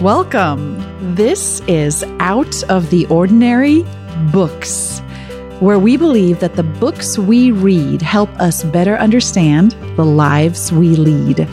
Welcome. This is Out of the Ordinary Books, where we believe that the books we read help us better understand the lives we lead.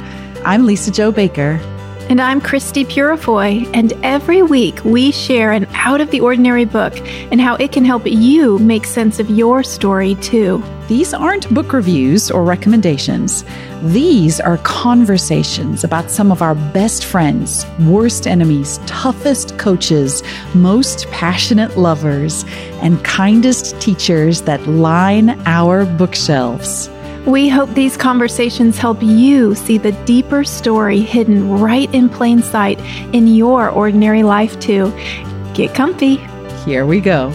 I'm Lisa Jo Baker. And I'm Christie Purifoy, and every week we share an out of the ordinary book and how it can help you make sense of your story too. These aren't book reviews or recommendations. These are conversations about some of our best friends, worst enemies, toughest coaches, most passionate lovers, and kindest teachers that line our bookshelves. We hope these conversations help you see the deeper story hidden right in plain sight in your ordinary life, too. Get comfy. Here we go.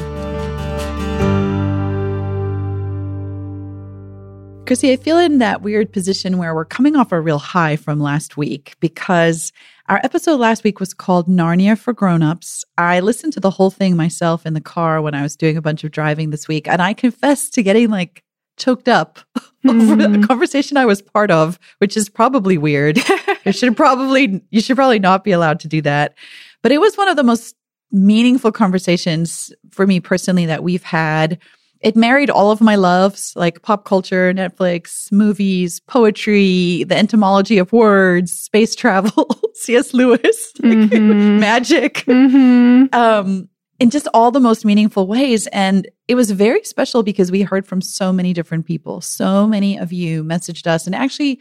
Chrissy, I feel in that weird position where we're coming off a real high from last week because our episode last week was called Narnia for Grown-ups. I listened to the whole thing myself in the car when I was doing a bunch of driving this week, and I confess to getting like choked up over a conversation I was part of, which is probably weird. you should probably you should probably not be allowed to do that. But it was one of the most meaningful conversations for me personally that we've had. It married all of my loves, like pop culture, Netflix, movies, poetry, the etymology of words, space travel, C.S. Lewis, like, mm-hmm. magic. Mm-hmm. Um, in just all the most meaningful ways. And it was very special because we heard from so many different people. So many of you messaged us. And actually,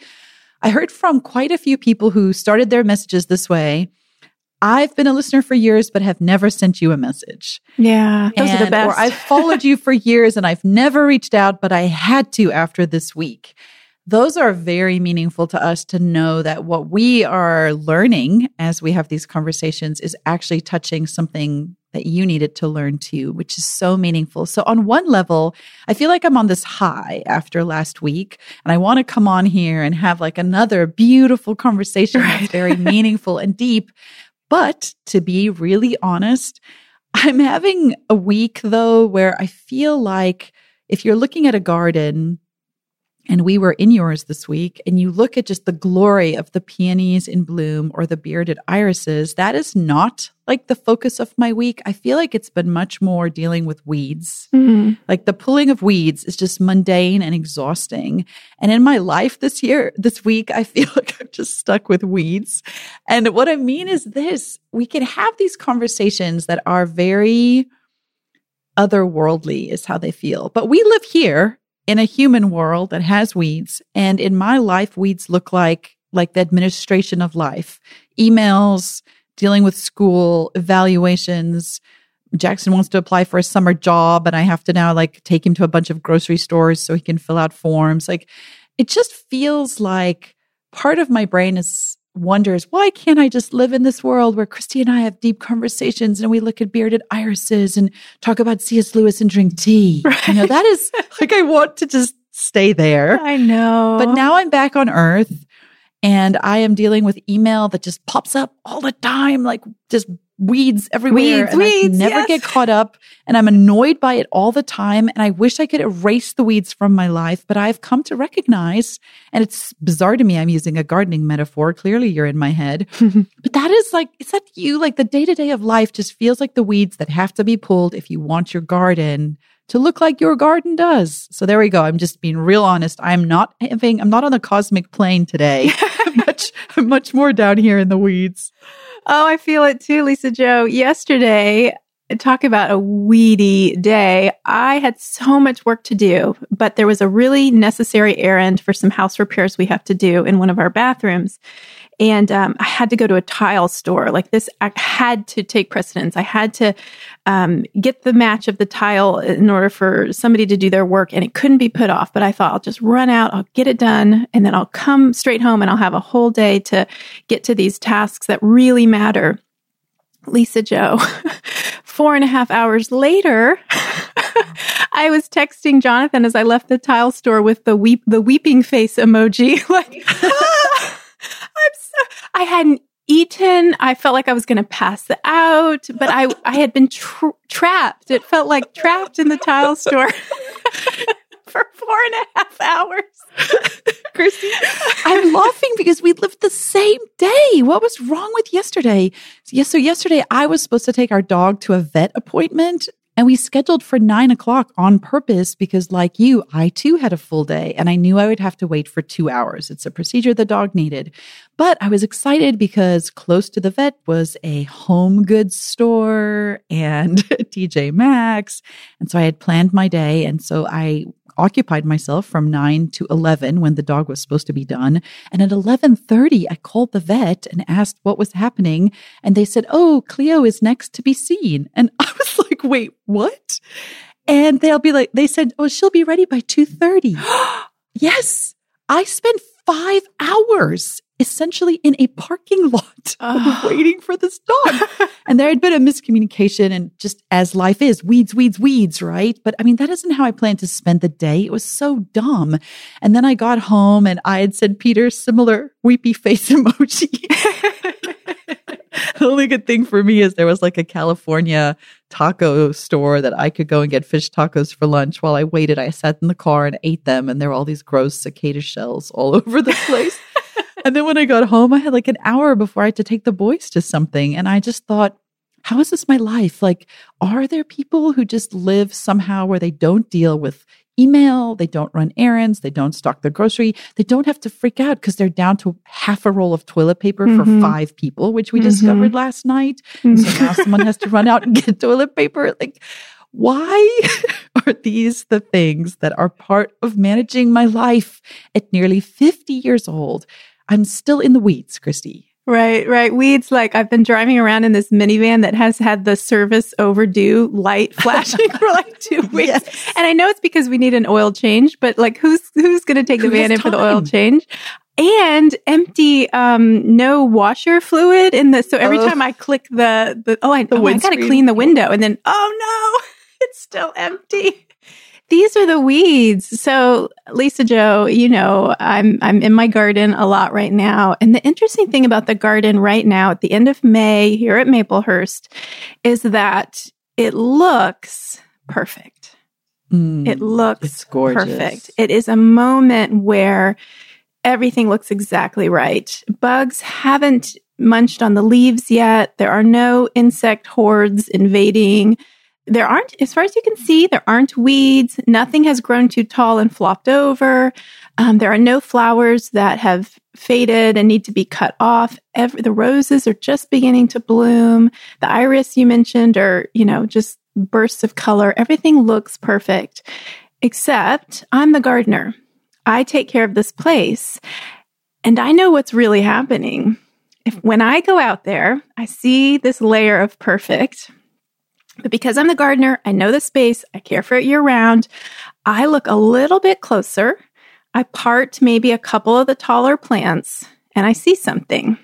I heard from quite a few people who started their messages this way. I've been a listener for years, but have never sent you a message. Yeah, those and, are the best. or I've followed you for years and I've never reached out, but I had to after this week. Those are very meaningful to us to know that what we are learning as we have these conversations is actually touching something that you needed to learn too, which is so meaningful. So, on one level, I feel like I'm on this high after last week, and I want to come on here and have like another beautiful conversation right. that's very meaningful and deep. But to be really honest, I'm having a week though where I feel like if you're looking at a garden, and we were in yours this week, and you look at just the glory of the peonies in bloom or the bearded irises, that is not like the focus of my week. I feel like it's been much more dealing with weeds. Mm-hmm. Like the pulling of weeds is just mundane and exhausting. And in my life this year, this week, I feel like I'm just stuck with weeds. And what I mean is this we can have these conversations that are very otherworldly, is how they feel. But we live here in a human world that has weeds. And in my life, weeds look like like the administration of life, emails, dealing with school, evaluations. Jackson wants to apply for a summer job, and I have to now like take him to a bunch of grocery stores so he can fill out forms. Like it just feels like part of my brain is wonders why can't I just live in this world where Christie and I have deep conversations and we look at bearded irises and talk about C.S. Lewis and drink tea? Right. You know, that is like I want to just stay there. I know. But now I'm back on earth and I am dealing with email that just pops up all the time, like just weeds everywhere. Weeds, and weeds, I never yes. get caught up and I'm annoyed by it all the time. And I wish I could erase the weeds from my life, but I've come to recognize, and it's bizarre to me. I'm using a gardening metaphor. Clearly you're in my head, but that is like, is that you? Like the day to day of life just feels like the weeds that have to be pulled if you want your garden to look like your garden does. So there we go. I'm just being real honest. I'm not having, I'm not on the cosmic plane today. much, much more down here in the weeds. Oh, I feel it too, Lisa Jo. Yesterday, talk about a weedy day. I had so much work to do, but there was a really necessary errand for some house repairs we have to do in one of our bathrooms. And um, I had to go to a tile store. Like this, I had to take precedence. I had to um, get the match of the tile in order for somebody to do their work, and it couldn't be put off. But I thought I'll just run out, I'll get it done, and then I'll come straight home and I'll have a whole day to get to these tasks that really matter. Lisa Jo, four and a half hours later, I was texting Jonathan as I left the tile store with the weep the weeping face emoji, like. I hadn't eaten. I felt like I was going to pass out, but I, I had been tra- trapped. It felt like trapped in the tile store. for four and a half hours. Christie, I'm laughing because we lived the same day. What was wrong with yesterday? Yes, so yesterday I was supposed to take our dog to a vet appointment and we scheduled for nine o'clock on purpose because, like you, I too had a full day and I knew I would have to wait for two hours. It's a procedure the dog needed. But I was excited because close to the vet was a home goods store and TJ Maxx. And so I had planned my day. And so I occupied myself from 9 to 11 when the dog was supposed to be done. And at 11:30 I called the vet and asked what was happening. And they said oh Cleo is next to be seen. And I was like wait what? And they'll be like they said oh she'll be ready by 2:30 yes. I spent 5 hours essentially in a parking lot waiting for this dog. and there had been a miscommunication and just as life is, weeds, weeds, weeds, right? But I mean, that isn't how I planned to spend the day. It was so dumb. And then I got home and I had sent Peter similar weepy face emoji. the only good thing for me is there was like a California taco store that I could go and get fish tacos for lunch. While I waited, I sat in the car and ate them, and there were all these gross cicada shells all over the place and then when I got home, I had like an hour before I had to take the boys to something. And I just thought, how is this my life? Like, are there people who just live somehow where they don't deal with email, they don't run errands, they don't stock their grocery, they don't have to freak out because they're down to half a roll of toilet paper mm-hmm. for five people, which we mm-hmm. discovered last night. Mm-hmm. So now someone has to run out and get toilet paper. Like, why are these the things that are part of managing my life at nearly 50 years old? I'm still in the weeds, Christie. Right, right. Weeds like I've been driving around in this minivan that has had the service overdue light flashing for like two weeks. Yes. And I know it's because we need an oil change, but like who's who's gonna take Who the van in for the oil change? And empty um no washer fluid in the so every time I click the the oh I, oh, I gotta clean the window and then oh no, it's still empty. These are the weeds. So, Lisa Jo, you know, I'm I'm in my garden a lot right now. And the interesting thing about the garden right now at the end of May here at Maplehurst is that it looks perfect. Mm, it looks perfect. It is a moment where everything looks exactly right. Bugs haven't munched on the leaves yet. There are no insect hordes invading there aren't, as far as you can see, there aren't weeds. Nothing has grown too tall and flopped over. Um, there are no flowers that have faded and need to be cut off. Every, the roses are just beginning to bloom. The iris you mentioned are, you know, just bursts of color. Everything looks perfect, except I'm the gardener. I take care of this place and I know what's really happening. If when I go out there, I see this layer of perfect but because I'm the gardener, I know the space, I care for it year round, I look a little bit closer. I part maybe a couple of the taller plants and I see something.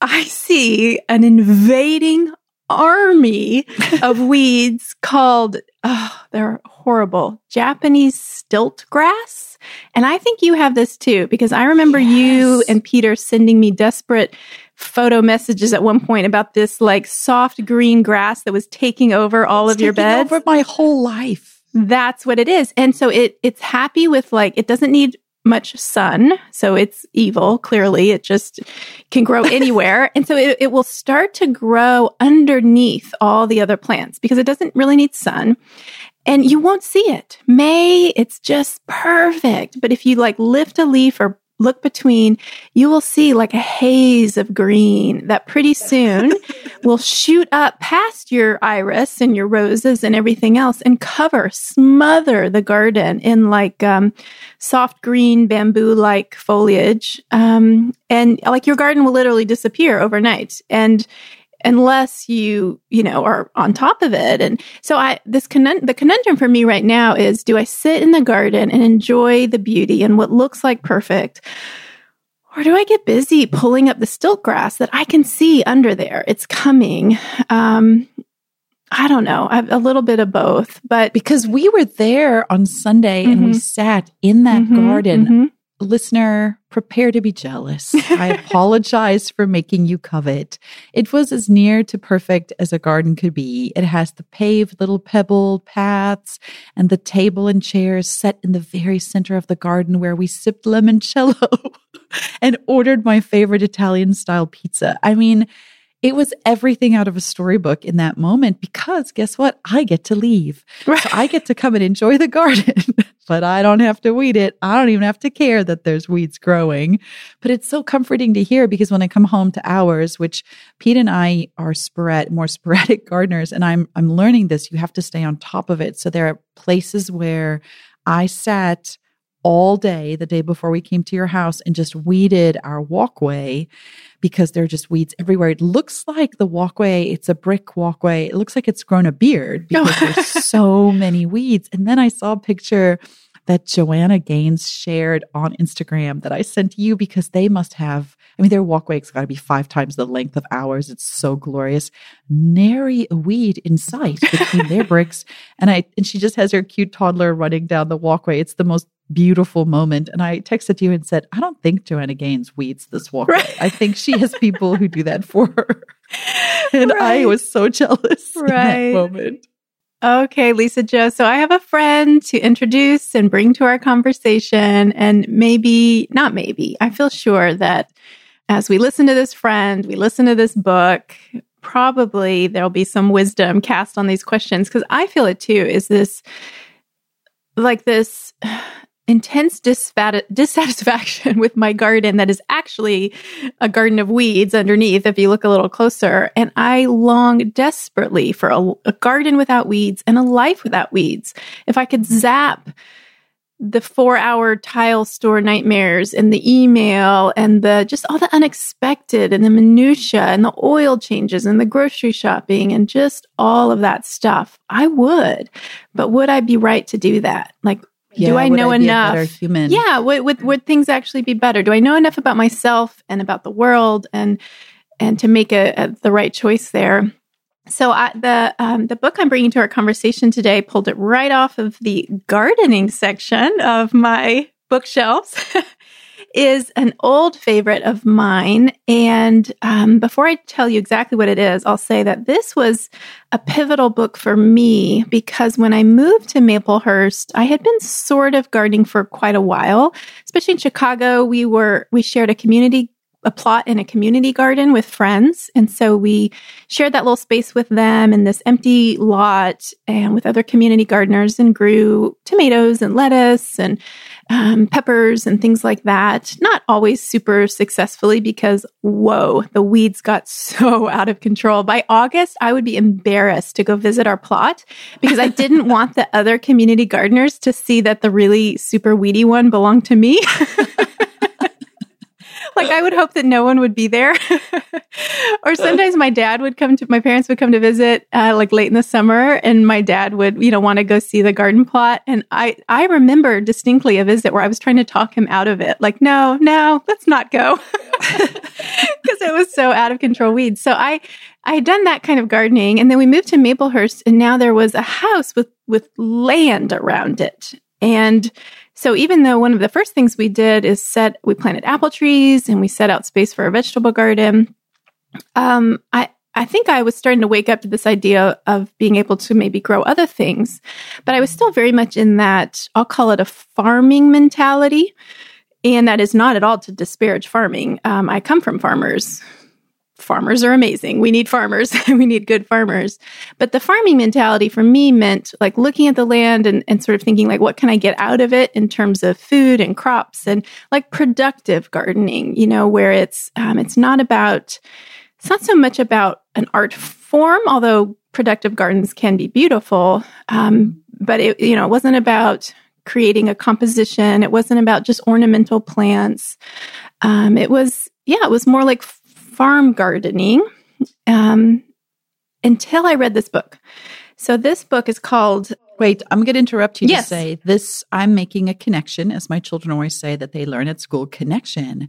I see an invading army of weeds called, oh, they're horrible, Japanese stilt grass. And I think you have this too, because I remember yes. you and Peter sending me desperate photo messages at one point about this like soft green grass that was taking over all it's of your beds. Over my whole life. That's what it is. And so it it's happy with like it doesn't need much sun. So it's evil, clearly. It just can grow anywhere. and so it, it will start to grow underneath all the other plants because it doesn't really need sun and you won't see it. May, it's just perfect. But if you like lift a leaf or look between, you will see like a haze of green that pretty soon will shoot up past your iris and your roses and everything else and cover, smother the garden in like um, soft green bamboo like foliage. Um, and like your garden will literally disappear overnight. And unless you you know are on top of it and so i this conund- the conundrum for me right now is do i sit in the garden and enjoy the beauty and what looks like perfect or do i get busy pulling up the stilt grass that i can see under there it's coming um I don't know. I've, a little bit of both, but because we were there on Sunday mm-hmm. and we mm-hmm. sat in that mm-hmm, garden mm-hmm listener, prepare to be jealous. I apologize for making you covet. It was as near to perfect as a garden could be. It has the paved little pebbled paths and the table and chairs set in the very center of the garden where we sipped limoncello and ordered my favorite Italian style pizza. I mean, it was everything out of a storybook in that moment because guess what? I get to leave. Right. So I get to come and enjoy the garden, but I don't have to weed it. I don't even have to care that there's weeds growing. But it's so comforting to hear because when I come home to ours, which Pete and I are more sporadic gardeners, and I'm I'm learning this, you have to stay on top of it. So there are places where I sat all day the day before we came to your house and just weeded our walkway because there are just weeds everywhere. It looks like the walkway, it's a brick walkway. It looks like it's grown a beard because there's so many weeds. And then I saw a picture that Joanna Gaines shared on Instagram that I sent to you because they must have, I mean, their walkway's got to be five times the length of ours. It's so glorious. Nary a weed in sight between their bricks. And I, and she just has her cute toddler running down the walkway. It's the most beautiful moment. And I texted you and said, I don't think Joanna Gaines weeds this walkway. Right. I think she has people who do that for her. And right. I was so jealous right. moment. Okay, Lisa Jo. So I have a friend to introduce and bring to our conversation. And maybe, not maybe, I feel sure that as we listen to this friend, we listen to this book, probably there'll be some wisdom cast on these questions because I feel it too. Is this like this intense dissatisfaction with my garden that is actually a garden of weeds underneath if you look a little closer. And I long desperately for a, a garden without weeds and a life without weeds. If I could zap the four hour tile store nightmares and the email and the just all the unexpected and the minutia and the oil changes and the grocery shopping and just all of that stuff. I would, but would I be right to do that? Like, yeah, do I know I enough? human? Yeah, would, would would things actually be better? Do I know enough about myself and about the world and and to make a, a the right choice there? So I, the um, the book I'm bringing to our conversation today pulled it right off of the gardening section of my bookshelves. is an old favorite of mine. And um, before I tell you exactly what it is, I'll say that this was a pivotal book for me because when I moved to Maplehurst, I had been sort of gardening for quite a while. Especially in Chicago, we were we shared a community a plot in a community garden with friends. And so we shared that little space with them in this empty lot and with other community gardeners and grew tomatoes and lettuce and um, peppers and things like that. Not always super successfully because, whoa, the weeds got so out of control. By August, I would be embarrassed to go visit our plot because I didn't want the other community gardeners to see that the really super weedy one belonged to me. like I would hope that no one would be there. or sometimes my dad would come to my parents would come to visit uh, like late in the summer and my dad would you know want to go see the garden plot and I I remember distinctly a visit where I was trying to talk him out of it like no no let's not go because it was so out of control weeds. So I I had done that kind of gardening and then we moved to Maplehurst and now there was a house with with land around it. And so even though one of the first things we did is set, we planted apple trees and we set out space for a vegetable garden. Um, I, I think I was starting to wake up to this idea of being able to maybe grow other things, but I was still very much in that, I'll call it a farming mentality. And that is not at all to disparage farming. Um, I come from farmers farmers are amazing. We need farmers. we need good farmers. But the farming mentality for me meant like looking at the land and, and sort of thinking like, what can I get out of it in terms of food and crops and like productive gardening, you know, where it's, um, it's not about, it's not so much about an art form, although productive gardens can be beautiful. Um, but it, you know, it wasn't about creating a composition. It wasn't about just ornamental plants. Um, it was, yeah, it was more like farm gardening um, until I read this book. So this book is called. Wait, I'm going to interrupt you yes. to say this. I'm making a connection, as my children always say that they learn at school. Connection.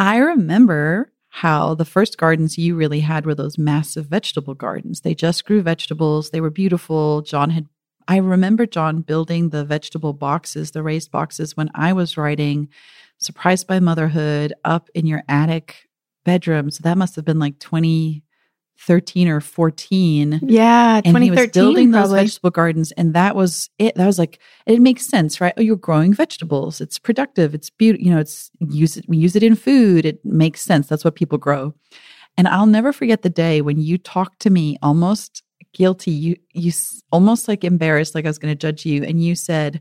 I remember how the first gardens you really had were those massive vegetable gardens. They just grew vegetables. They were beautiful. John had. I remember John building the vegetable boxes, the raised boxes, when I was writing surprised by motherhood up in your attic bedroom. So that must have been like 2013 or 14. Yeah, And he was 2013 building those vegetable gardens. And that was it. That was like, it makes sense, right? Oh, you're growing vegetables. It's productive. It's beautiful. You know, it's use it, we use it in food. It makes sense. That's what people grow. And I'll never forget the day when you talked to me almost guilty. You, you almost like embarrassed, like I was going to judge you. And you said,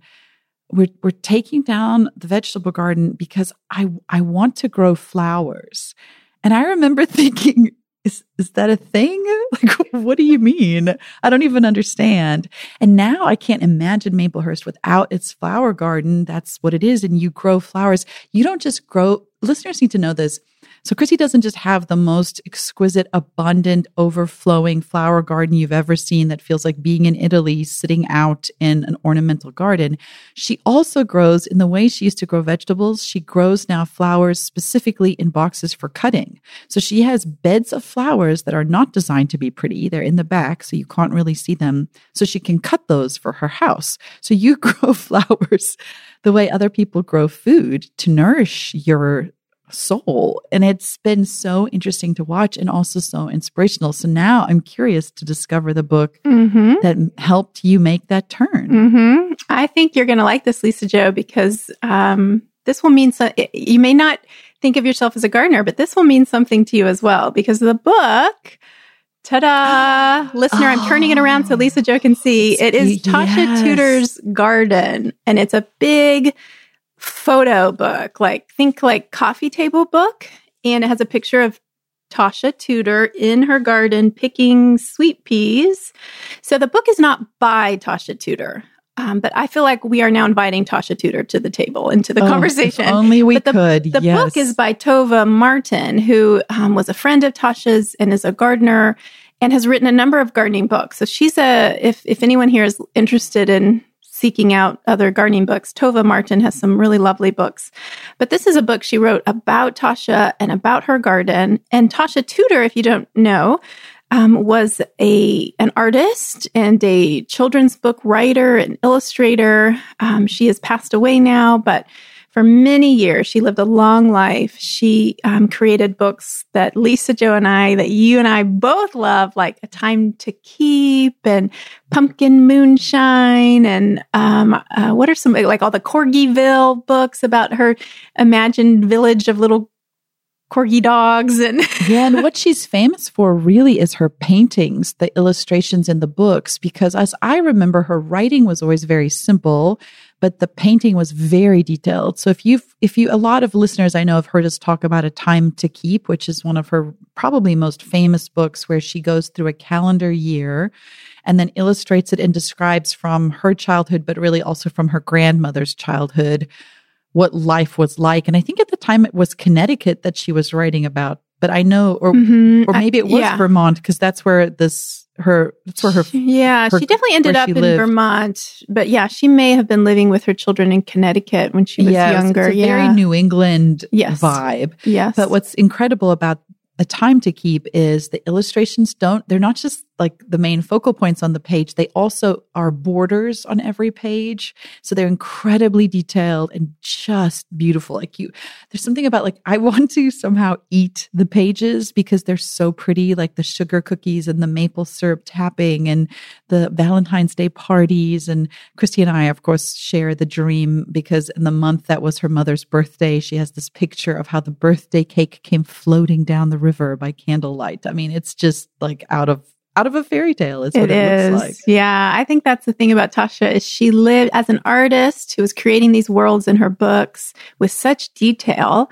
we're, we're taking down the vegetable garden because I, I want to grow flowers. And I remember thinking, is, is that a thing? Like, what do you mean? I don't even understand. And now I can't imagine Maplehurst without its flower garden. That's what it is. And you grow flowers. You don't just grow, listeners need to know this. So Chrissy doesn't just have the most exquisite, abundant, overflowing flower garden you've ever seen that feels like being in Italy, sitting out in an ornamental garden. She also grows in the way she used to grow vegetables. She grows now flowers specifically in boxes for cutting. So she has beds of flowers that are not designed to be pretty. They're in the back, so you can't really see them. So she can cut those for her house. So you grow flowers the way other people grow food to nourish your soul. And it's been so interesting to watch and also so inspirational. So now I'm curious to discover the book hmm that helped you make that turn. hmm I think you're going to like this, Lisa Jo, because um, this will mean so. You may not think of yourself as a gardener, but this will mean something to you as well because the book. Ta-da! Listener, I'm turning it around so Lisa Jo can see. It is Tasha Yes. Tudor's Garden, and it's a big photo book, like think like coffee table book, and it has a picture of Tasha Tudor in her garden picking sweet peas. So the book is not by Tasha Tudor, um, but I feel like we are now inviting Tasha Tudor to the table and to the Oh, conversation. If only we But the- could. The yes. book is by Tovah Martin, who um, was a friend of Tasha's and is a gardener and has written a number of gardening books. So she's a, if, if anyone here is interested in seeking out other gardening books, Tovah Martin has some really lovely books. But this is a book she wrote about Tasha and about her garden. And Tasha Tudor, if you don't know, um, was a an artist and a children's book writer and illustrator. Um, she has passed away now, but for many years she lived a long life. She um, created books that Lisa Jo and I, that you and I both love, like A Time to Keep and Pumpkin Moonshine, and um, uh, what are some like all the Corgiville books about her imagined village of little corgi dogs and yeah, and what she's famous for really is her paintings, the illustrations in the books, because as I remember, her writing was always very simple, but the painting was very detailed. So if you've, if you, a lot of listeners I know have heard us talk about A Time to Keep, which is one of her probably most famous books where she goes through a calendar year and then illustrates it and describes from her childhood, but really also from her grandmother's childhood what life was like. And I think at the time it was Connecticut that she was writing about, but I know, or Mhm. or maybe it was yeah. Vermont because that's where this her that's where her yeah, her- she definitely ended up in lived. Vermont, but yeah, she may have been living with her children in Connecticut when she was it's- younger. It's a yeah, very New England Yes. vibe. yes, But what's incredible about a time to keep is the illustrations don't they're not just like the main focal points on the page they also are borders on every page. So they're incredibly detailed and just beautiful. Like you there's something about like i want to somehow eat the pages because they're so pretty like the sugar cookies and the maple syrup tapping and the valentine's day parties. And christie and i of course share the dream because in the month that was her mother's birthday she has this picture of how the birthday cake came floating down the river by candlelight. I mean it's just like out of out of a fairy tale is what it it, is. looks like Yeah, I think that's the thing about Tasha is she lived as an artist who was creating these worlds in her books with such detail.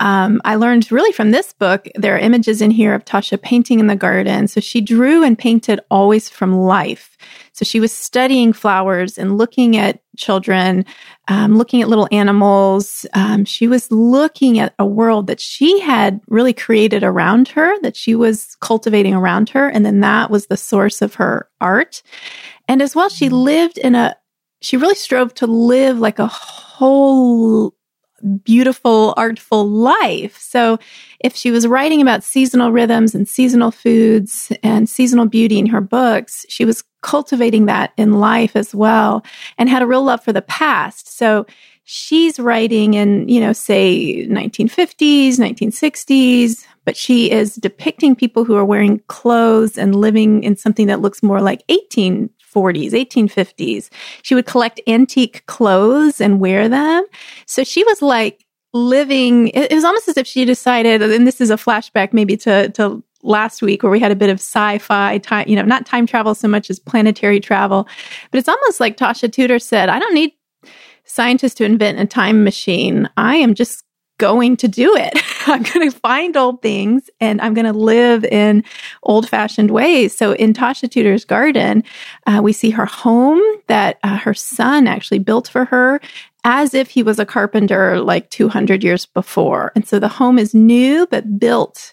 Um, I learned really from this book. There are images in here of Tasha painting in the garden. So she drew and painted always from life. So she was studying flowers and looking at children, um, looking at little animals. Um, she was looking at a world that she had really created around her, that she was cultivating around her. And then that was the source of her art. And as well, she lived in a, she really strove to live like a whole beautiful, artful life. So if she was writing about seasonal rhythms and seasonal foods and seasonal beauty in her books, she was cultivating that in life as well and had a real love for the past. So she's writing in, you know, say 1950s, 1960s, but she is depicting people who are wearing clothes and living in something that looks more like 1840s, 1850s. She would collect antique clothes and wear them. So she was like living, it was almost as if she decided, and this is a flashback maybe to, to last week where we had a bit of sci-fi time, you know, not time travel so much as planetary travel. But it's almost like Tasha Tudor said, I don't need scientists to invent a time machine. I am just going to do it. I'm going to find old things and I'm going to live in old fashioned ways. So in Tasha Tudor's garden, uh, we see her home that uh, her son actually built for her as if he was a carpenter like 200 years before. And so the home is new, but built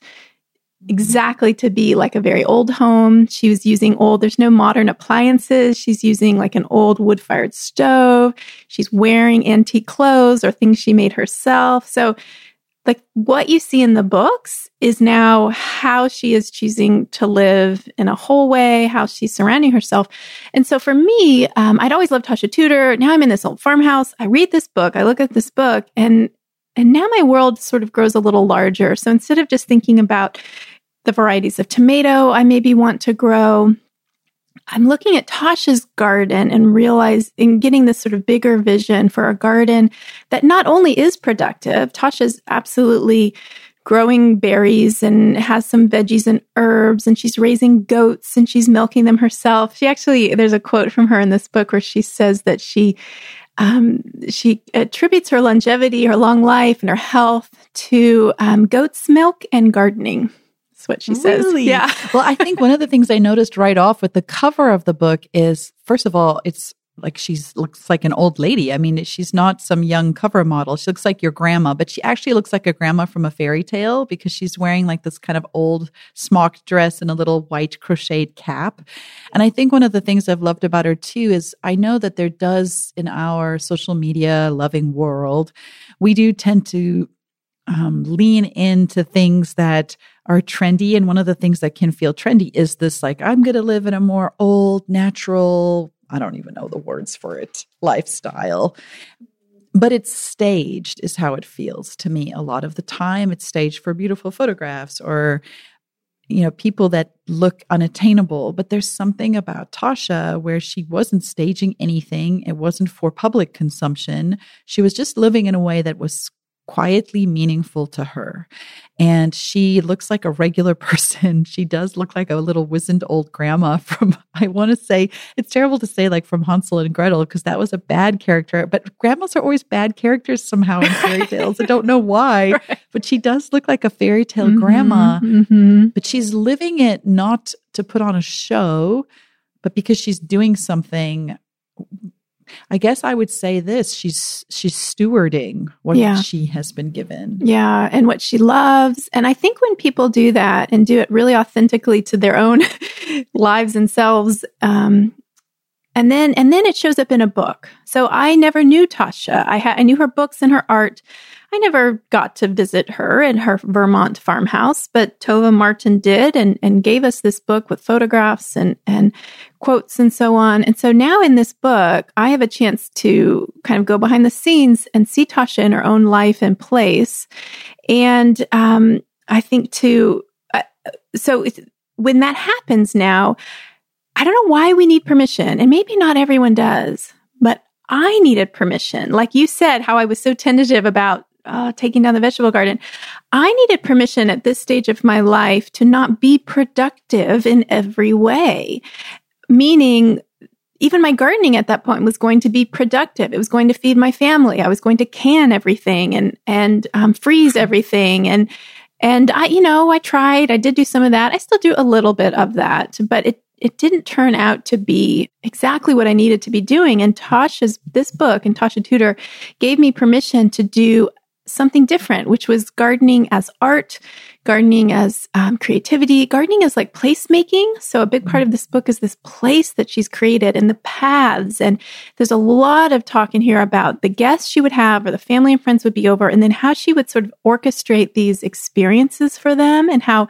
exactly to be like a very old home. She was using old, there's no modern appliances. She's using like an old wood fired stove. She's wearing antique clothes or things she made herself. So, like what you see in the books is now how she is choosing to live in a whole way, how she's surrounding herself. And so for me, um, I'd always loved Tasha Tudor. Now I'm in this old farmhouse. I read this book, I look at this book, and and now my world sort of grows a little larger. So instead of just thinking about the varieties of tomato I maybe want to grow. I'm looking at Tasha's garden and realizing getting this sort of bigger vision for a garden that not only is productive, Tasha's absolutely growing berries and has some veggies and herbs and she's raising goats and she's milking them herself. She actually there's a quote from her in this book where she says that she um, she attributes her longevity, her long life, and her health to um, goat's milk and gardening. That's what she says. Really? Yeah. well, I think one of the things I noticed right off with the cover of the book is, first of all, it's like she's looks like an old lady. I mean, she's not some young cover model. She looks like your grandma, but she actually looks like a grandma from a fairy tale because she's wearing like this kind of old smock dress and a little white crocheted cap. And I think one of the things I've loved about her too is I know that there does in our social media loving world, we do tend to um, lean into things that are trendy. And one of the things that can feel trendy is this like, I'm going to live in a more old, natural, I don't even know the words for it, lifestyle. But it's staged, is how it feels to me. A lot of the time, it's staged for beautiful photographs or, you know, people that look unattainable. But there's something about Tasha where she wasn't staging anything, it wasn't for public consumption. She was just living in a way that was quietly meaningful to her. And she looks like a regular person. She does look like a little wizened old grandma from, I want to say, it's terrible to say like from Hansel and Gretel because that was a bad character, but grandmas are always bad characters somehow in fairy tales. I don't know why, right. but she does look like a fairy tale mm-hmm, grandma. Mm-hmm. But she's living it not to put on a show, but because she's doing something I guess I would say this: she's she's stewarding what yeah. she has been given. Yeah, and what she loves. And I think when people do that and do it really authentically to their own lives and selves, um, and then and then it shows up in a book. So I never knew Tasha. I had I knew her books and her art. I never got to visit her in her Vermont farmhouse, but Tovah Martin did and, and gave us this book with photographs and, and quotes and so on. And so now in this book, I have a chance to kind of go behind the scenes and see Tasha in her own life and place. And um, I think to, uh, so when that happens now, I don't know why we need permission, and maybe not everyone does, but I needed permission. Like you said, how I was so tentative about uh, taking down the vegetable garden. I needed permission at this stage of my life to not be productive in every way, meaning even my gardening at that point was going to be productive. It was going to feed my family. I was going to can everything and and um, freeze everything and and I, you know, I tried. I did do some of that. I still do a little bit of that, but it it didn't turn out to be exactly what I needed to be doing. And Tasha's this book and Tasha Tudor gave me permission to do something different, which was gardening as art, gardening as um, creativity, gardening as like placemaking. So a big part of this book is this place that she's created and the paths. And there's a lot of talk in here about the guests she would have or the family and friends would be over, and then how she would sort of orchestrate these experiences for them and how,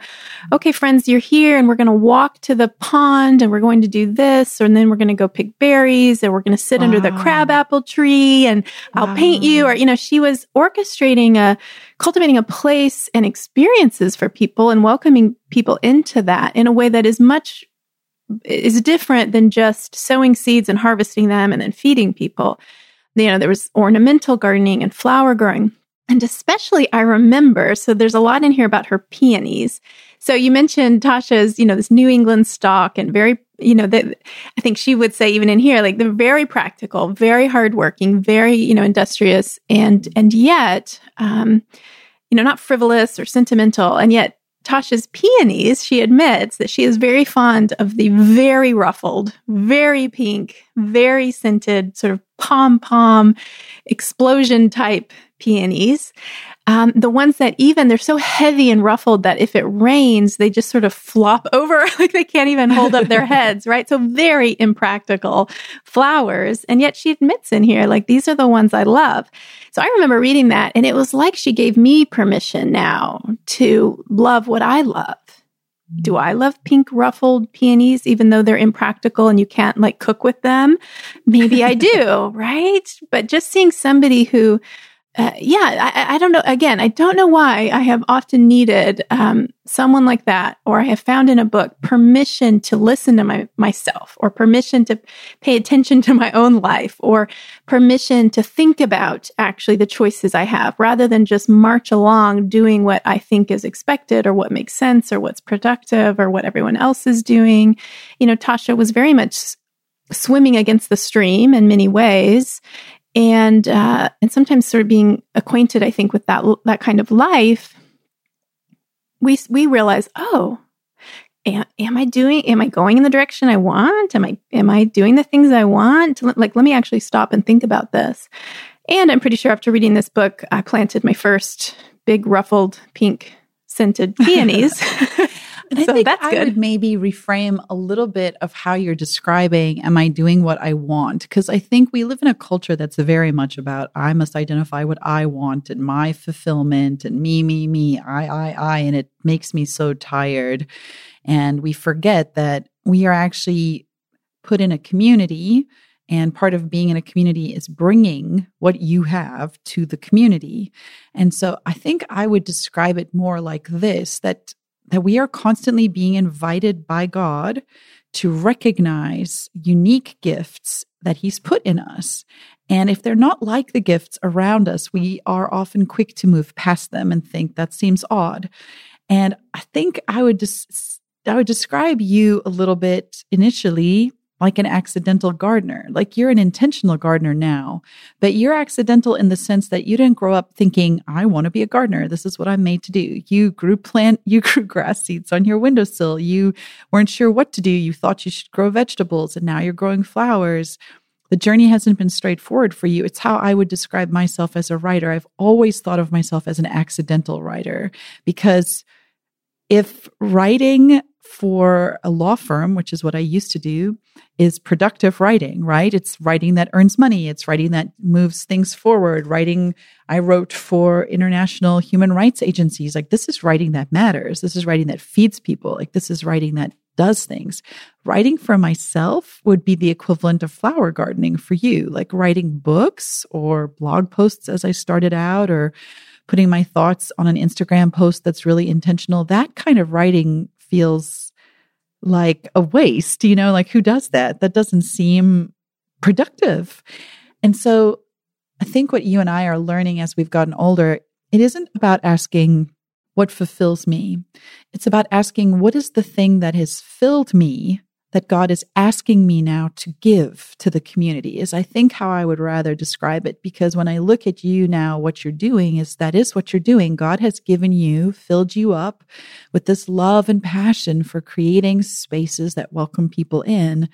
okay, friends, you're here and we're going to walk to the pond and we're going to do this, and then we're going to go pick berries and we're going to sit wow. under the crabapple tree and wow. I'll paint you. Or, you know, she was orchestrating a cultivating a place and experiences for people and welcoming people into that in a way that is much is different than just sowing seeds and harvesting them and then feeding people. You know, there was ornamental gardening and flower growing. And especially, I remember, so there's a lot in here about her peonies. So you mentioned Tasha's, you know, this New England stock and very, you know, that I think she would say even in here, like they're very practical, very hardworking, very, you know, industrious, and and yet, um, you know, not frivolous or sentimental. And yet, Tasha's peonies, she admits that she is very fond of the very ruffled, very pink, very scented, sort of pom pom explosion type peonies. Um, the ones that even they're so heavy and ruffled that if it rains, they just sort of flop over, like they can't even hold up their heads, right? So very impractical flowers. And yet she admits in here, like, these are the ones I love. So I remember reading that and it was like she gave me permission now to love what I love. Do I love pink ruffled peonies, even though they're impractical and you can't like cook with them? Maybe I do, right? But just seeing somebody who uh, yeah, I, I, don't know. Again, I don't know why I have often needed um, someone like that, or I have found in a book permission to listen to my myself, or permission to pay attention to my own life, or permission to think about actually the choices I have, rather than just march along doing what I think is expected, or what makes sense, or what's productive, or what everyone else is doing. You know, Tasha was very much swimming against the stream in many ways and uh, and sometimes sort of being acquainted, I think, with that that kind of life, we we realize, oh, am, am, I doing? Am I going in the direction I want? Am I am I doing the things I want? Like, let me actually stop and think about this. And I'm pretty sure after reading this book, I planted my first big ruffled pink scented peonies. And I so think that's I good. would maybe reframe a little bit of how you're describing, am I doing what I want? Because I think we live in a culture that's very much about I must identify what I want and my fulfillment and me, me, me, I, I, I. And it makes me so tired. And we forget that we are actually put in a community. And part of being in a community is bringing what you have to the community. And so I think I would describe it more like this that that we are constantly being invited by God to recognize unique gifts that He's put in us. And if they're not like the gifts around us, we are often quick to move past them and think that seems odd. And I think I would just I would describe you a little bit initially like an accidental gardener. Like you're an intentional gardener now, but you're accidental in the sense that you didn't grow up thinking, I want to be a gardener. This is what I'm made to do. You grew plant, you grew grass seeds on your windowsill. You weren't sure what to do. You thought you should grow vegetables and now you're growing flowers. The journey hasn't been straightforward for you. It's how I would describe myself as a writer. I've always thought of myself as an accidental writer because if writing for a law firm, which is what I used to do, is productive writing, right? It's writing that earns money. It's writing that moves things forward. Writing, I wrote for international human rights agencies. Like, this is writing that matters. This is writing that feeds people. Like, this is writing that does things. Writing for myself would be the equivalent of flower gardening for you, like writing books or blog posts as I started out, or putting my thoughts on an Instagram post that's really intentional. That kind of writing feels like a waste, you know, like who does that? That doesn't seem productive. And so I think what you and I are learning as we've gotten older, it isn't about asking what fulfills me. It's about asking what is the thing that has filled me that God is asking me now to give to the community is I think how I would rather describe it. Because when I look at you now what you're doing is that is what you're doing. God has given you filled you up with this love and passion for creating spaces that welcome people in.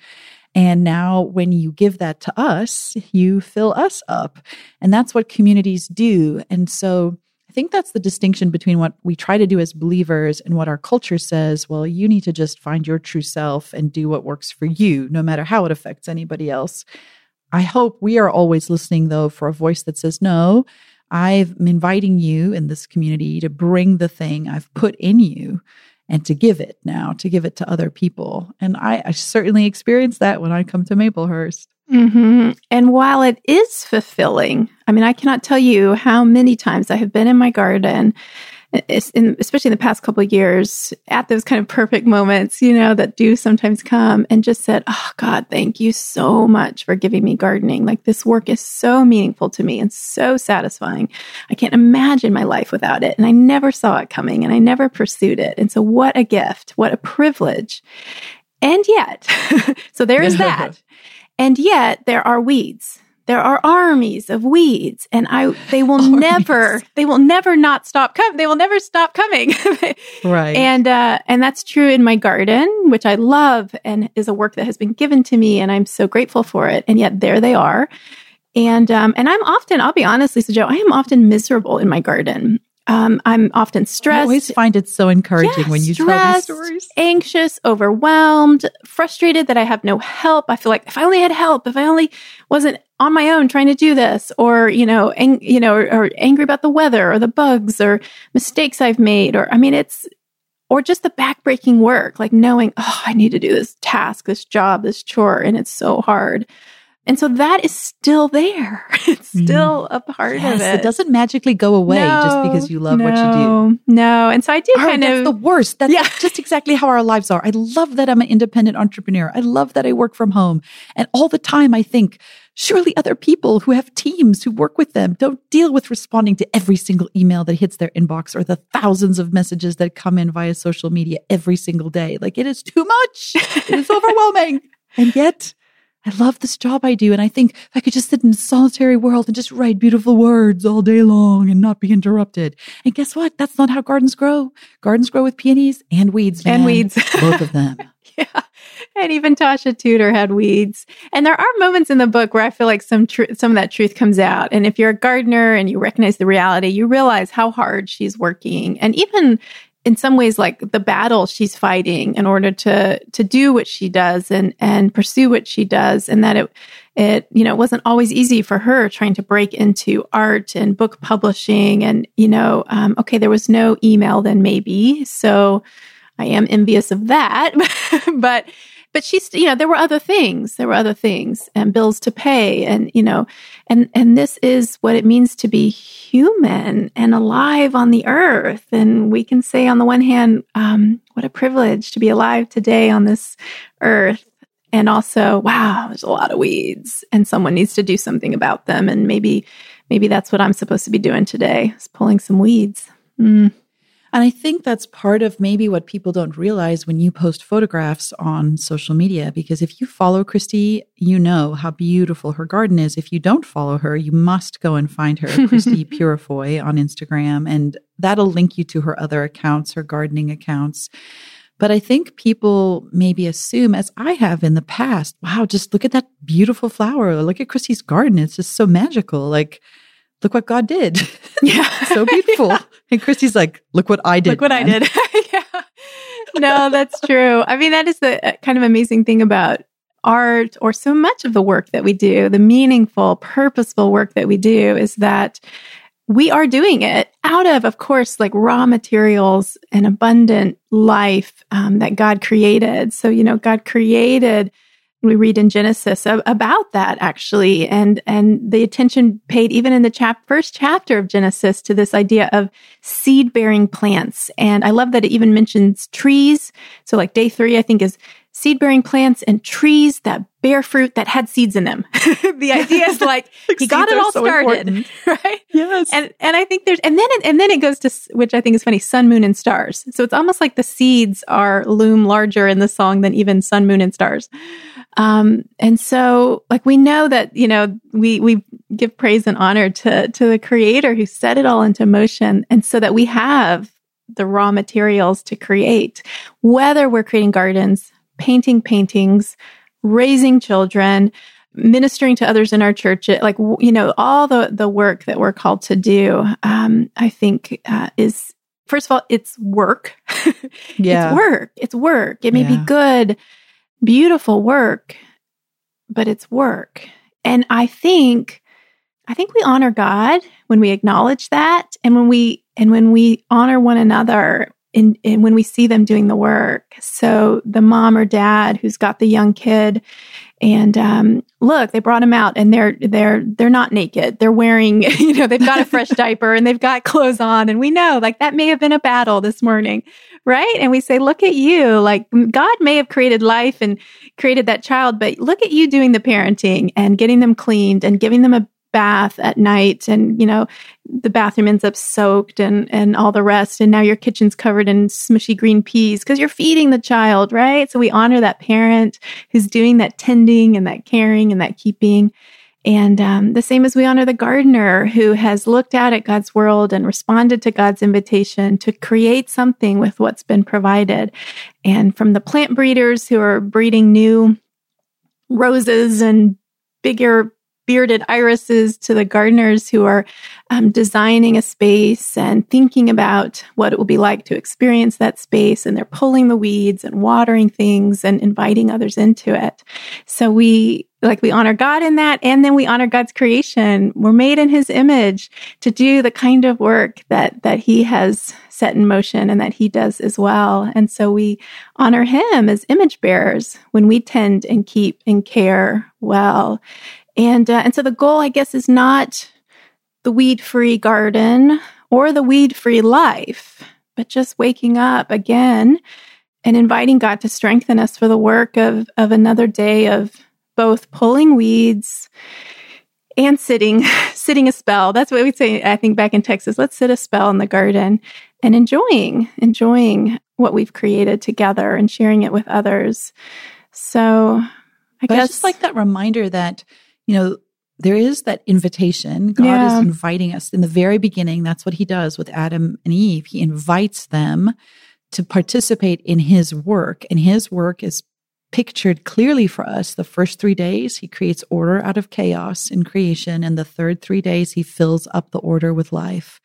And now when you give that to us you fill us up. And that's what communities do. And so think that's the distinction between what we try to do as believers and what our culture says. Well, you need to just find your true self and do what works for you, no matter how it affects anybody else. I hope we are always listening, though, for a voice that says, no, I'm inviting you in this community to bring the thing I've put in you and to give it now, to give it to other people. And I, I certainly experience that when I come to Maplehurst. Mm-hmm. And while it is fulfilling, I mean, I cannot tell you how many times I have been in my garden in, especially in the past couple of years, at those kind of perfect moments, you know, that do sometimes come and just said, Oh God, thank you so much for giving me gardening. Like this work is so meaningful to me and so satisfying. I can't imagine my life without it. And I never saw it coming and I never pursued it. And so what a gift, what a privilege. And yet, so there is that. And yet there are weeds. There are armies of weeds. And I they will armies. never they will never not stop coming they will never stop coming. Right. And uh and that's true in my garden which I love and is a work that has been given to me and I'm so grateful for it. And yet there they are. And um and I'm often I'll be honest Lisa Jo I am often miserable in my garden um, I'm often stressed. I always find it so encouraging yeah, when you tell these stories. Anxious, overwhelmed, frustrated that I have no help. I feel like if I only had help, if I only wasn't on my own trying to do this, or you know, ang- you know, or, or angry about the weather or the bugs or mistakes I've made, or I mean, it's or just the backbreaking work, like knowing, oh, I need to do this task, this job, this chore, and it's so hard. And so that is still there. It's mm. still mm. a part yes, of it. It doesn't magically go away no, just because you love no, what you do. No. And so I do oh, kind that's of the worst. That's yeah. just exactly how our lives are. I love that I'm an independent entrepreneur. I love that I work from home. And all the time I think, surely other people who have teams who work with them don't deal with responding to every single email that hits their inbox or the thousands of messages that come in via social media every single day. Like it is too much. it is overwhelming. And yet I love this job I do. And I think if I could just sit in a solitary world and just write beautiful words all day long and not be interrupted. And guess what? That's not how gardens grow. Gardens grow with peonies and weeds. Man. And weeds. Both of them. yeah. And even Tasha Tudor had weeds. And there are moments in the book where I feel like some tr- some of that truth comes out. And if you're a gardener and you recognize the reality, you realize how hard she's working. And even in some ways like the battle she's fighting in order to to do what she does and and pursue what she does and that it it you know wasn't always easy for her trying to break into art and book publishing and you know um, okay there was no email then maybe so i am envious of that. But but she's you know there were other things there were other things and bills to pay and you know and and this is what it means to be human and alive on the earth. And we can say on the one hand um, what a privilege to be alive today on this earth. And also wow there's a lot of weeds and someone needs to do something about them. And maybe maybe that's what i'm supposed to be doing today is pulling some weeds. Mm. And I think that's part of maybe what people don't realize when you post photographs on social media. Because if you follow Christie, you know how beautiful her garden is. If you don't follow her, you must go and find her, Christie Purifoy on Instagram. And that'll link you to her other accounts, her gardening accounts. But I think people maybe assume, as I have in the past, wow, just look at that beautiful flower. Look at Christie's garden. It's just so magical. Like, look what God did. Yeah. so beautiful. Yeah. And Christie's like, look what I did. Look what man. I did. yeah. No, that's true. I mean, that is the uh, kind of amazing thing about art or so much of the work that we do, the meaningful, purposeful work that we do is that we are doing it out of, of course, like raw materials and abundant life um, that God created. So, you know, God created we read in Genesis about that actually, and and the attention paid even in the chap- first chapter of Genesis to this idea of seed bearing plants. And I love that it even mentions trees. So like day three, I think is seed bearing plants and trees that bear fruit that had seeds in them. the idea is like he got it all so started, important. right? Yes. And and I think there's and then it, and then it goes to which I think is funny, sun, moon, and stars. So it's almost like the seeds are loom larger in the song than even sun, moon, and stars. Um, and so like we know that you know we we give praise and honor to to the Creator who set it all into motion, and so that we have the raw materials to create, whether we're creating gardens painting paintings, raising children, ministering to others in our church, like, you know, all the, the work that we're called to do, um, I think uh, is, first of all, it's work. Yeah. it's work. It's work. It may Yeah. be good, beautiful work, but it's work. And I think, I think we honor God when we acknowledge that and when we, and when we honor one another and, and when we see them doing the work. So the mom or dad who's got the young kid and um, look, they brought him out, and they're they're they're not naked. They're wearing, you know, they've got a fresh diaper and they've got clothes on, and we know like that may have been a battle this morning, right? And we say, look at you, like God may have created life and created that child, but look at you doing the parenting and getting them cleaned and giving them a bath at night and you know the bathroom ends up soaked and and all the rest. And now your kitchen's covered in smushy green peas because you're feeding the child right? So we honor that parent who's doing that tending and that caring and that keeping. And um, the same as we honor the gardener who has looked out at God's world and responded to God's invitation to create something with what's been provided. And from the plant breeders who are breeding new roses and bigger bearded irises to the gardeners who are um, designing a space and thinking about what it will be like to experience that space. And they're pulling the weeds and watering things and inviting others into it. So we, like, we honor God in that. And then we honor God's creation. We're made in his image to do the kind of work that, that he has set in motion and that he does as well. And so we honor him as image bearers when we tend and keep and care well. And uh, and so the goal, I guess, is not the weed free garden or the weed free life, but just waking up again and inviting God to strengthen us for the work of of another day of both pulling weeds and sitting sitting a spell. That's what we say. I think back in Texas, let's sit a spell in the garden and enjoying enjoying what we've created together and sharing it with others. So I But I guess just like that reminder that, you know, there is that invitation. God Yeah. is inviting us in the very beginning. That's what he does with Adam and Eve. He invites them to participate in his work, and his work is pictured clearly for us. The first three days, he creates order out of chaos in creation, and the third three days, he fills up the order with life.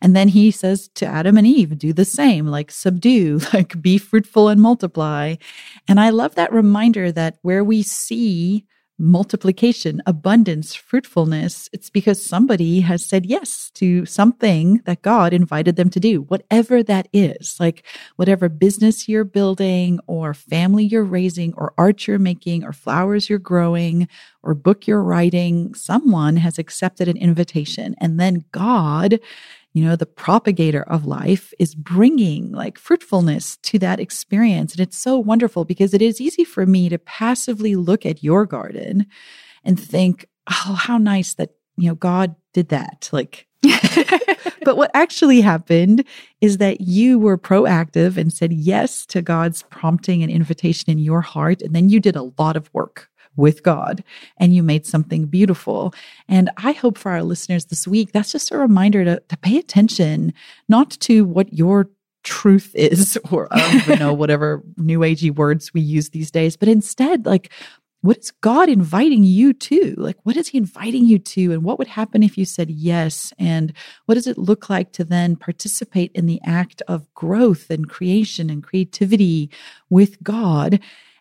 And then he says to Adam and Eve, do the same, like subdue, like be fruitful and multiply. And I love that reminder that where we see multiplication, abundance, fruitfulness, it's because somebody has said yes to something that God invited them to do, whatever that is. Like whatever business you're building, or family you're raising, or art you're making, or flowers you're growing, or book you're writing, someone has accepted an invitation. And then God you know, the propagator of life is bringing like fruitfulness to that experience. And it's so wonderful because it is easy for me to passively look at your garden and think, oh, how nice that, you know, God did that. Like, but what actually happened is that you were proactive and said yes to God's prompting and invitation in your heart. And then you did a lot of work with God and you made something beautiful. And I hope for our listeners this week, that's just a reminder to, to pay attention, not to what your truth is, or um, don't even know whatever new agey words we use these days, but instead, like, what is God inviting you to? Like, what is He inviting you to? And what would happen if you said yes? And what does it look like to then participate in the act of growth and creation and creativity with God?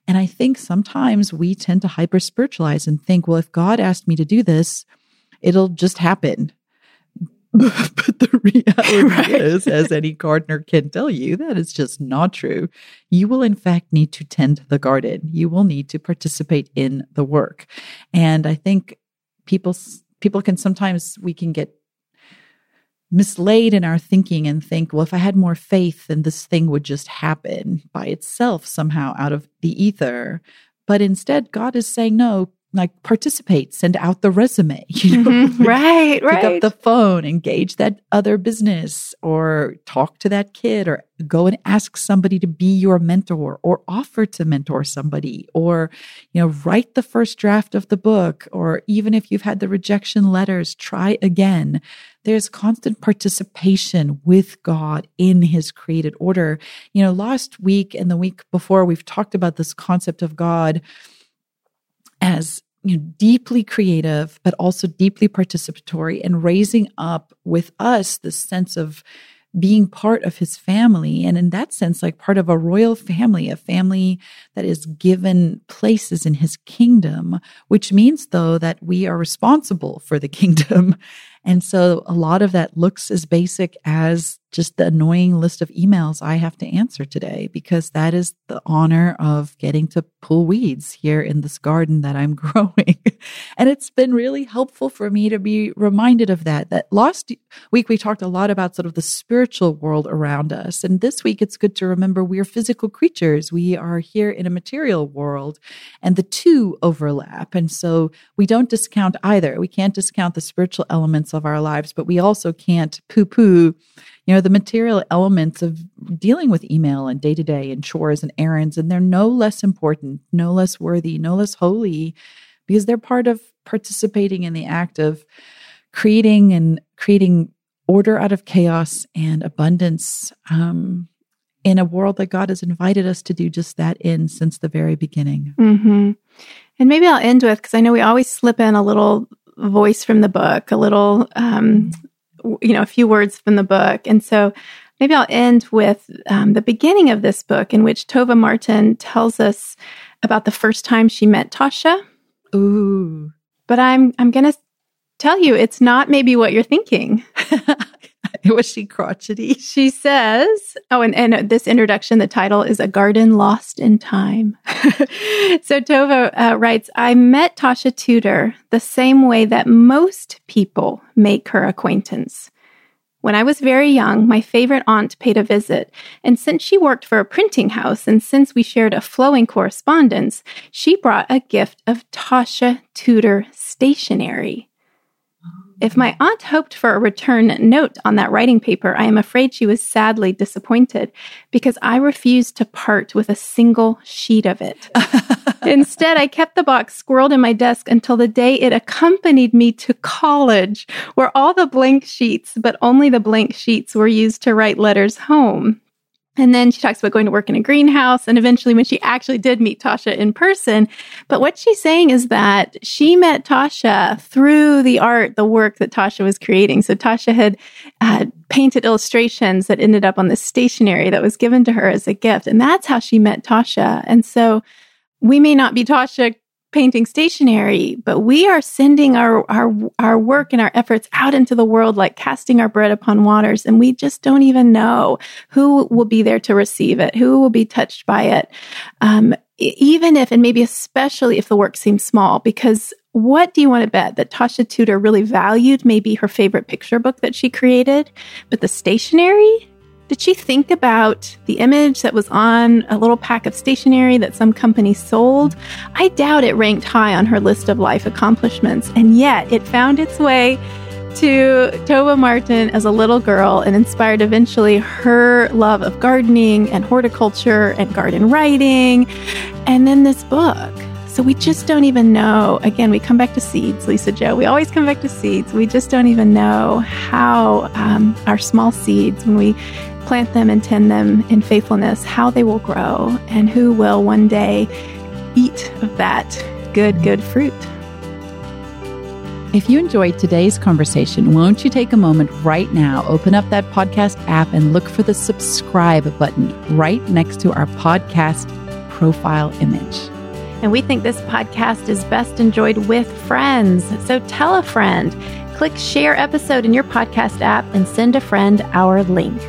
And I think sometimes we tend to hyper spiritualize and think, well, if God asked me to do this, it'll just happen. but the reality Right. is, as any gardener can tell you, that is just not true. You will, in fact, need to tend the garden. You will need to participate in the work. And I think people people can sometimes we can get mislaid in our thinking and think, well, if I had more faith, then this thing would just happen by itself somehow out of the ether. But instead, God is saying, no, like participate, send out the resume, you know, Mhm. right, pick right. up the phone, engage that other business, or talk to that kid, or go and ask somebody to be your mentor, or offer to mentor somebody, or you know, write the first draft of the book, or even if you've had the rejection letters, try again. There's constant participation with God in His created order. You know, last week and the week before, we've talked about this concept of God as you know, deeply creative, but also deeply participatory and raising up with us this sense of being part of his family. And in that sense, like part of a royal family, a family that is given places in his kingdom, which means though that we are responsible for the kingdom. And so a lot of that looks as basic as just the annoying list of emails I have to answer today because that is the honor of getting to pull weeds here in this garden that I'm growing. and it's been really helpful for me to be reminded of that. That last week we talked a lot about sort of the spiritual world around us. And this week it's good to remember we're physical creatures. We are here in a material world and the two overlap. And so we don't discount either. We can't discount the spiritual elements of our lives, but we also can't poo poo you know, the material elements of dealing with email and day to day and chores and errands. And they're no less important, no less worthy, no less holy because they're part of participating in the act of creating and creating order out of chaos and abundance um, in a world that God has invited us to do just that in since the very beginning. Mm-hmm. And maybe I'll end with because I know we always slip in a little voice from the book, a little um, you know, a few words from the book. And so maybe I'll end with um, the beginning of this book in which Tovah Martin tells us about the first time she met Tasha. Ooh. But I'm I'm going to tell you it's not maybe what you're thinking. Was she crotchety? She says, oh, and, and this introduction, the title is A Garden Lost in Time. so Tovah uh, writes, I met Tasha Tudor the same way that most people make her acquaintance. When I was very young, my favorite aunt paid a visit, and since she worked for a printing house and since we shared a flowing correspondence, she brought a gift of Tasha Tudor stationery. If my aunt hoped for a return note on that writing paper, I am afraid she was sadly disappointed because I refused to part with a single sheet of it. Instead, I kept the box squirreled in my desk until the day it accompanied me to college, where all the blank sheets, but only the blank sheets, were used to write letters home. And then she talks about going to work in a greenhouse and eventually when she actually did meet Tasha in person. But what she's saying is that she met Tasha through the art, the work that Tasha was creating. So Tasha had uh, painted illustrations that ended up on the stationery that was given to her as a gift. And that's how she met Tasha. And so we may not be Tasha painting stationery, but we are sending our, our, our work and our efforts out into the world like casting our bread upon waters. And we just don't even know who will be there to receive it, who will be touched by it. Um, even if, and maybe especially if the work seems small, because what do you want to bet that Tasha Tudor really valued maybe her favorite picture book that she created, but the stationery did she think about the image that was on a little pack of stationery that some company sold? I doubt it ranked high on her list of life accomplishments, and yet it found its way to Tovah Martin as a little girl and inspired eventually her love of gardening and horticulture and garden writing, and then this book. So we just don't even know. Again, we come back to seeds, Lisa-Jo. We always come back to seeds. We just don't even know how um, our small seeds, when we plant them and tend them in faithfulness, how they will grow and who will one day eat of that good, good fruit. If you enjoyed today's conversation, won't you take a moment right now, open up that podcast app and look for the subscribe button right next to our podcast profile image. And we think this podcast is best enjoyed with friends. So tell a friend, click share episode in your podcast app, and send a friend our link.